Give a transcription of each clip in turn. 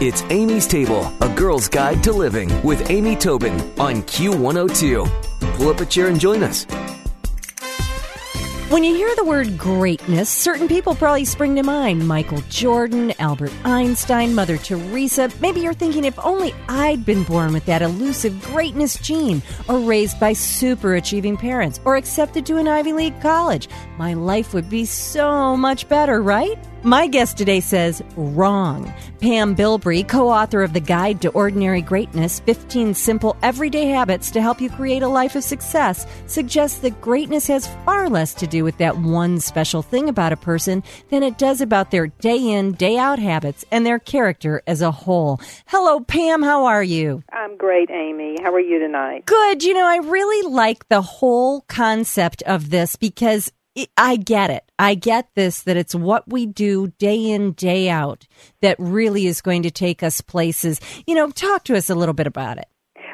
It's Amy's Table, a girl's guide to living with Amy Tobin on Q102. Pull up a chair and join us. When you hear the word greatness, certain people probably spring to mind. Michael Jordan, Albert Einstein, Mother Teresa. Maybe you're thinking if only I'd been born with that elusive greatness gene, or raised by super achieving parents, or accepted to an Ivy League college. My life would be so much better, right? My guest today says wrong. Pam Bilbrey, co author of The Guide to Ordinary Greatness 15 Simple Everyday Habits to Help You Create a Life of Success, suggests that greatness has far less to do with that one special thing about a person than it does about their day in, day out habits and their character as a whole. Hello, Pam. How are you? I'm great, Amy. How are you tonight? Good. You know, I really like the whole concept of this because I get it. I get this that it's what we do day in, day out that really is going to take us places. You know, talk to us a little bit about it.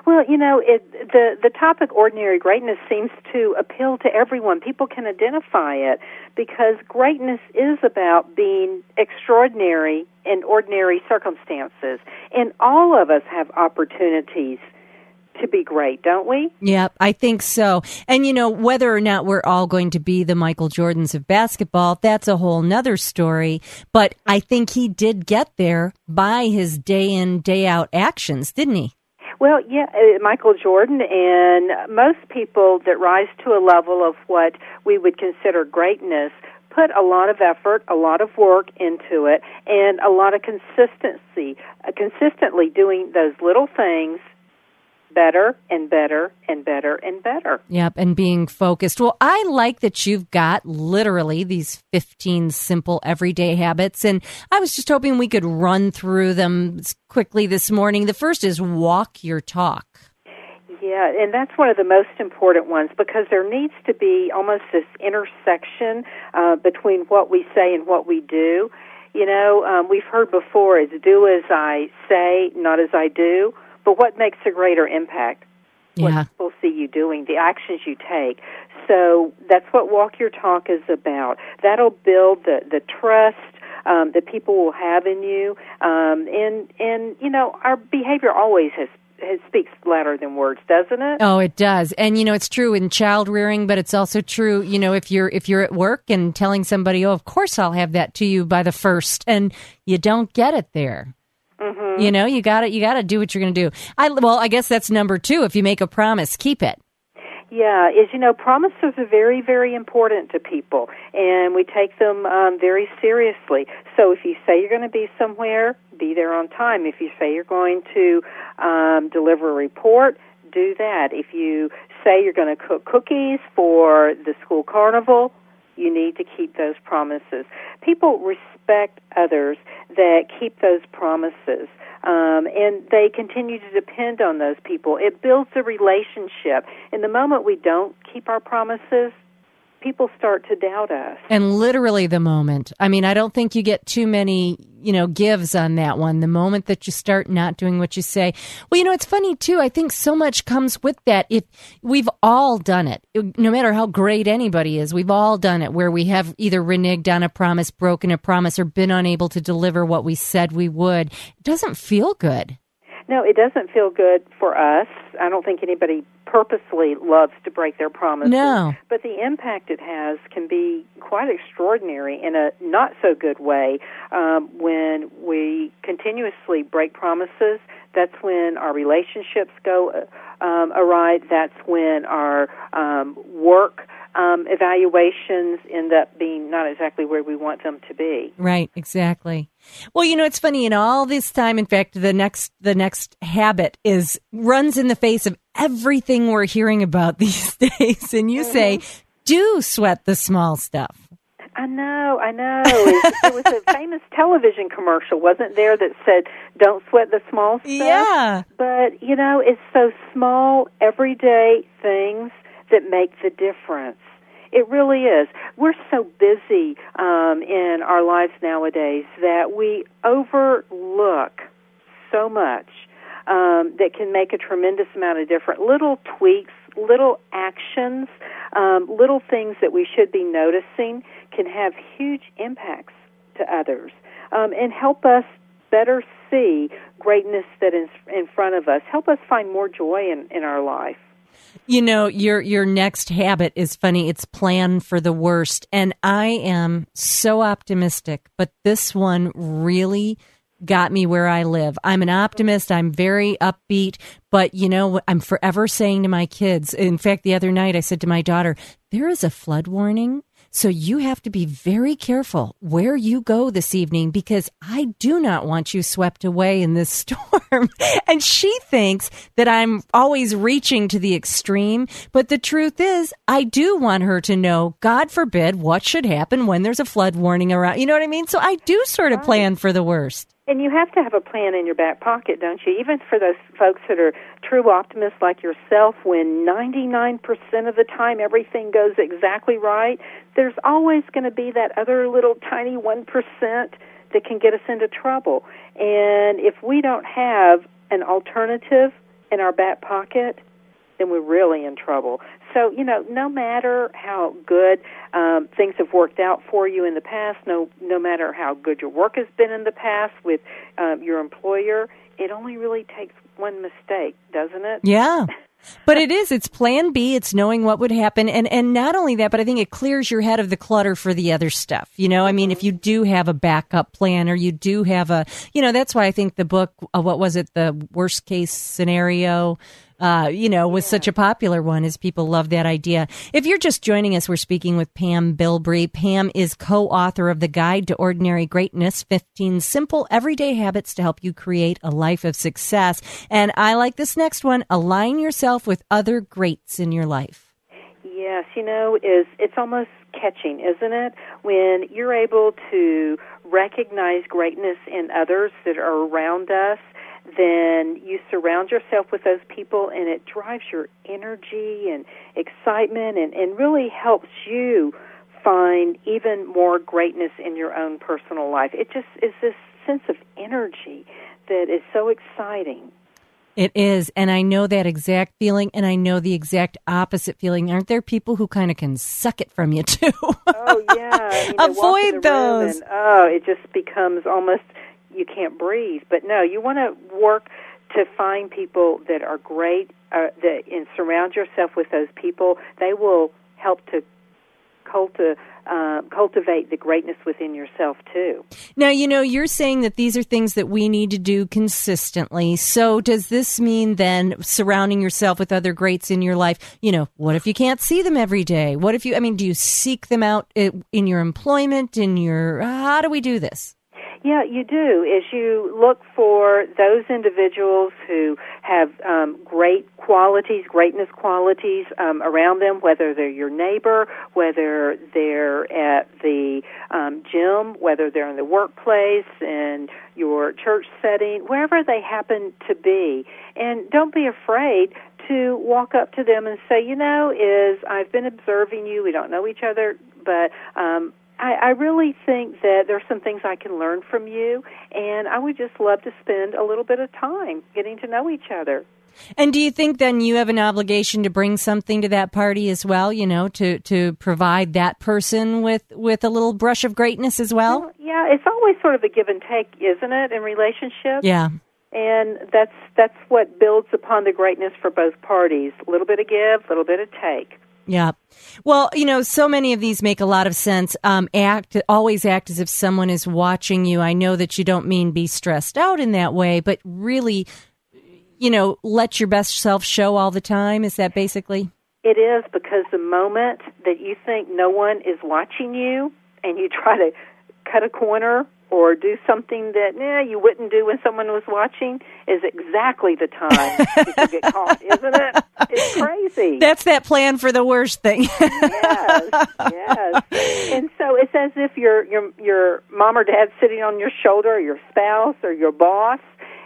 Well, you know, it, the the topic ordinary greatness seems to appeal to everyone. People can identify it because greatness is about being extraordinary in ordinary circumstances, and all of us have opportunities to be great, don't we? Yep, I think so. And you know, whether or not we're all going to be the Michael Jordans of basketball, that's a whole nother story. But I think he did get there by his day in, day out actions, didn't he? Well, yeah, uh, Michael Jordan and most people that rise to a level of what we would consider greatness put a lot of effort, a lot of work into it, and a lot of consistency, uh, consistently doing those little things better and better and better and better. Yep, and being focused. Well, I like that you've got literally these 15 simple everyday habits, and I was just hoping we could run through them quickly this morning. The first is walk your talk. Yeah, and that's one of the most important ones because there needs to be almost this intersection uh, between what we say and what we do. You know, um, we've heard before is do as I say, not as I do. But what makes a greater impact? Yeah. What people see you doing, the actions you take. So that's what Walk Your Talk is about. That'll build the, the trust um, that people will have in you. Um, and, and, you know, our behavior always has it speaks louder than words, doesn't it? Oh, it does. And you know, it's true in child rearing, but it's also true, you know, if you're if you're at work and telling somebody, "Oh, of course I'll have that to you by the first, and you don't get it there. Mm-hmm. You know, you got to you got to do what you're going to do. I well, I guess that's number 2. If you make a promise, keep it. Yeah, is you know promises are very very important to people, and we take them um, very seriously. So if you say you're going to be somewhere, be there on time. If you say you're going to um, deliver a report, do that. If you say you're going to cook cookies for the school carnival, you need to keep those promises. People respect others that keep those promises. Um, and they continue to depend on those people. It builds a relationship. In the moment we don't keep our promises, people start to doubt us. And literally the moment. I mean, I don't think you get too many, you know, gives on that one. The moment that you start not doing what you say. Well, you know, it's funny too. I think so much comes with that. If we've all done it, no matter how great anybody is, we've all done it where we have either reneged on a promise, broken a promise, or been unable to deliver what we said we would. It doesn't feel good. No, it doesn't feel good for us. I don't think anybody purposely loves to break their promises. No. But the impact it has can be quite extraordinary in a not so good way um, when we continuously break promises. That's when our relationships go uh, um, awry. That's when our um, work um, evaluations end up being not exactly where we want them to be. Right, exactly. Well, you know, it's funny. In all this time, in fact, the next the next habit is runs in the face of everything we're hearing about these days. And you mm-hmm. say, do sweat the small stuff. I know, I know. It, it was a famous television commercial, wasn't there, that said, "Don't sweat the small stuff." Yeah. But you know, it's so small, everyday things that make the difference. It really is. We're so busy um, in our lives nowadays that we overlook so much um, that can make a tremendous amount of difference. Little tweaks, little actions, um, little things that we should be noticing can have huge impacts to others um, and help us better see greatness that is in front of us. Help us find more joy in, in our life. You know, your your next habit is funny. It's plan for the worst. And I am so optimistic, but this one really got me where I live. I'm an optimist. I'm very upbeat, but you know, what I'm forever saying to my kids. In fact, the other night I said to my daughter, there is a flood warning so you have to be very careful where you go this evening because I do not want you swept away in this storm. and she thinks that I'm always reaching to the extreme. But the truth is, I do want her to know, God forbid, what should happen when there's a flood warning around. You know what I mean? So I do sort of plan for the worst. And you have to have a plan in your back pocket, don't you? Even for those folks that are true optimists like yourself, when 99% of the time everything goes exactly right, there's always going to be that other little tiny 1% that can get us into trouble. And if we don't have an alternative in our back pocket, then we're really in trouble. So, you know, no matter how good um, things have worked out for you in the past, no, no matter how good your work has been in the past with um, your employer, it only really takes one mistake, doesn't it? Yeah. But it is. It's plan B. It's knowing what would happen. And, and not only that, but I think it clears your head of the clutter for the other stuff. You know, I mean, if you do have a backup plan or you do have a, you know, that's why I think the book, uh, what was it, the worst case scenario, uh, you know, was such a popular one as people love that idea. If you're just joining us, we're speaking with Pam Bilbrey. Pam is co-author of The Guide to Ordinary Greatness, 15 Simple Everyday Habits to Help You Create a Life of Success. And I like this next one, align yourself with other greats in your life. Yes, you know, is it's almost catching, isn't it? When you're able to recognize greatness in others that are around us then you surround yourself with those people and it drives your energy and excitement and, and really helps you find even more greatness in your own personal life. It just is this sense of energy that is so exciting. It is. And I know that exact feeling, and I know the exact opposite feeling. Aren't there people who kind of can suck it from you, too? oh, yeah. You know, Avoid those. And, oh, it just becomes almost you can't breathe. But no, you want to work to find people that are great, uh, that and surround yourself with those people. They will help to. Uh, cultivate the greatness within yourself too. Now, you know, you're saying that these are things that we need to do consistently. So, does this mean then surrounding yourself with other greats in your life? You know, what if you can't see them every day? What if you, I mean, do you seek them out in your employment, in your, how do we do this? Yeah, you do. Is you look for those individuals who have um, great qualities, greatness qualities um, around them, whether they're your neighbor, whether they're at the um, gym, whether they're in the workplace, in your church setting, wherever they happen to be. And don't be afraid to walk up to them and say, you know, is I've been observing you. We don't know each other, but um, I, I really think that there's some things I can learn from you, and I would just love to spend a little bit of time getting to know each other. And do you think then you have an obligation to bring something to that party as well? You know, to to provide that person with with a little brush of greatness as well. well yeah, it's always sort of a give and take, isn't it, in relationships? Yeah. And that's that's what builds upon the greatness for both parties. A little bit of give, a little bit of take. Yeah. Well, you know, so many of these make a lot of sense. Um, act, always act as if someone is watching you. I know that you don't mean be stressed out in that way, but really, you know, let your best self show all the time. Is that basically? It is because the moment that you think no one is watching you and you try to cut a corner or do something that eh, you wouldn't do when someone was watching is exactly the time you get caught, isn't it? It's crazy. That's that plan for the worst thing. yes, yes. And so it's as if your your your mom or dad sitting on your shoulder, or your spouse, or your boss.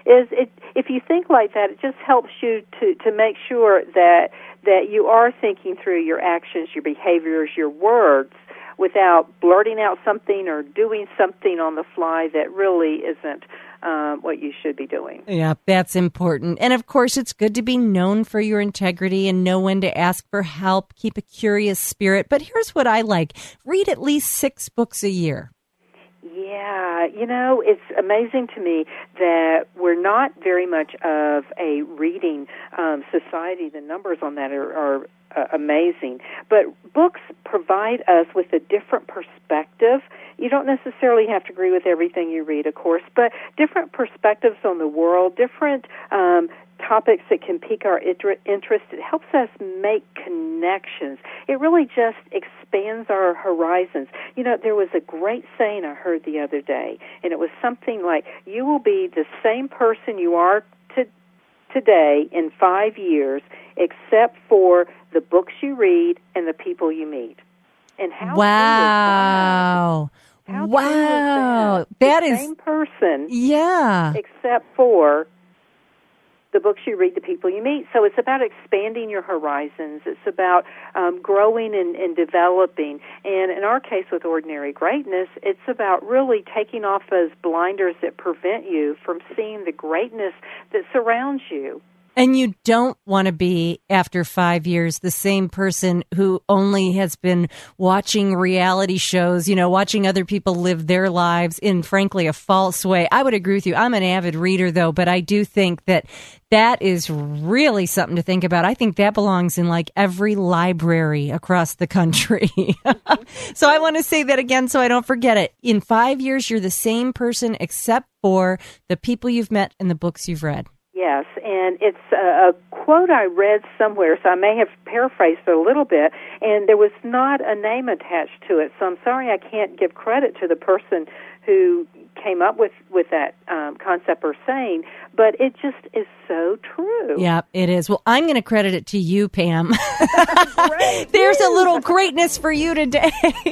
Is it if you think like that, it just helps you to to make sure that that you are thinking through your actions, your behaviors, your words without blurting out something or doing something on the fly that really isn't um, what you should be doing. Yeah, that's important. And of course, it's good to be known for your integrity and know when to ask for help. Keep a curious spirit. But here's what I like read at least six books a year. Yeah, you know, it's amazing to me that we're not very much of a reading um, society. The numbers on that are, are uh, amazing. But books provide us with a different perspective. You don't necessarily have to agree with everything you read, of course, but different perspectives on the world, different um, topics that can pique our interest. It helps us make connections. It really just expands our horizons. You know, there was a great saying I heard the other day, and it was something like, You will be the same person you are to, today in five years, except for the books you read and the people you meet. And how wow. How wow. That, that is same person. Yeah. Except for the books you read, the people you meet. So it's about expanding your horizons. It's about um, growing and, and developing. And in our case with Ordinary Greatness, it's about really taking off those blinders that prevent you from seeing the greatness that surrounds you. And you don't want to be, after five years, the same person who only has been watching reality shows, you know, watching other people live their lives in, frankly, a false way. I would agree with you. I'm an avid reader, though, but I do think that that is really something to think about. I think that belongs in like every library across the country. so I want to say that again so I don't forget it. In five years, you're the same person except for the people you've met and the books you've read. Yes, and it's a, quote I read somewhere, so I may have paraphrased it a little bit, and there was not a name attached to it, so I'm sorry I can't give credit to the person who came up with with that um, concept or saying, but it just is so true. Yeah, it is. Well, I'm going to credit it to you, Pam. There's a little greatness for you today.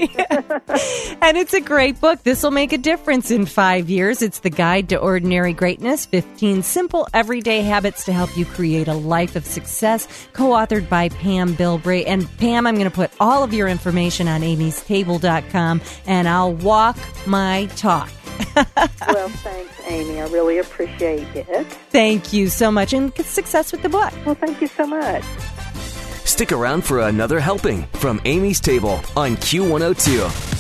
and it's a great book. This will make a difference in five years. It's The Guide to Ordinary Greatness 15 Simple Everyday Habits to Help You Create a Life of Success, co authored by Pam Bilbrey. And Pam, I'm going to put all of your information on amystable.com and I'll walk my talk. Well, thanks, Amy. I really appreciate it. Thank you so much, and good success with the book. Well, thank you so much. Stick around for another helping from Amy's Table on Q102.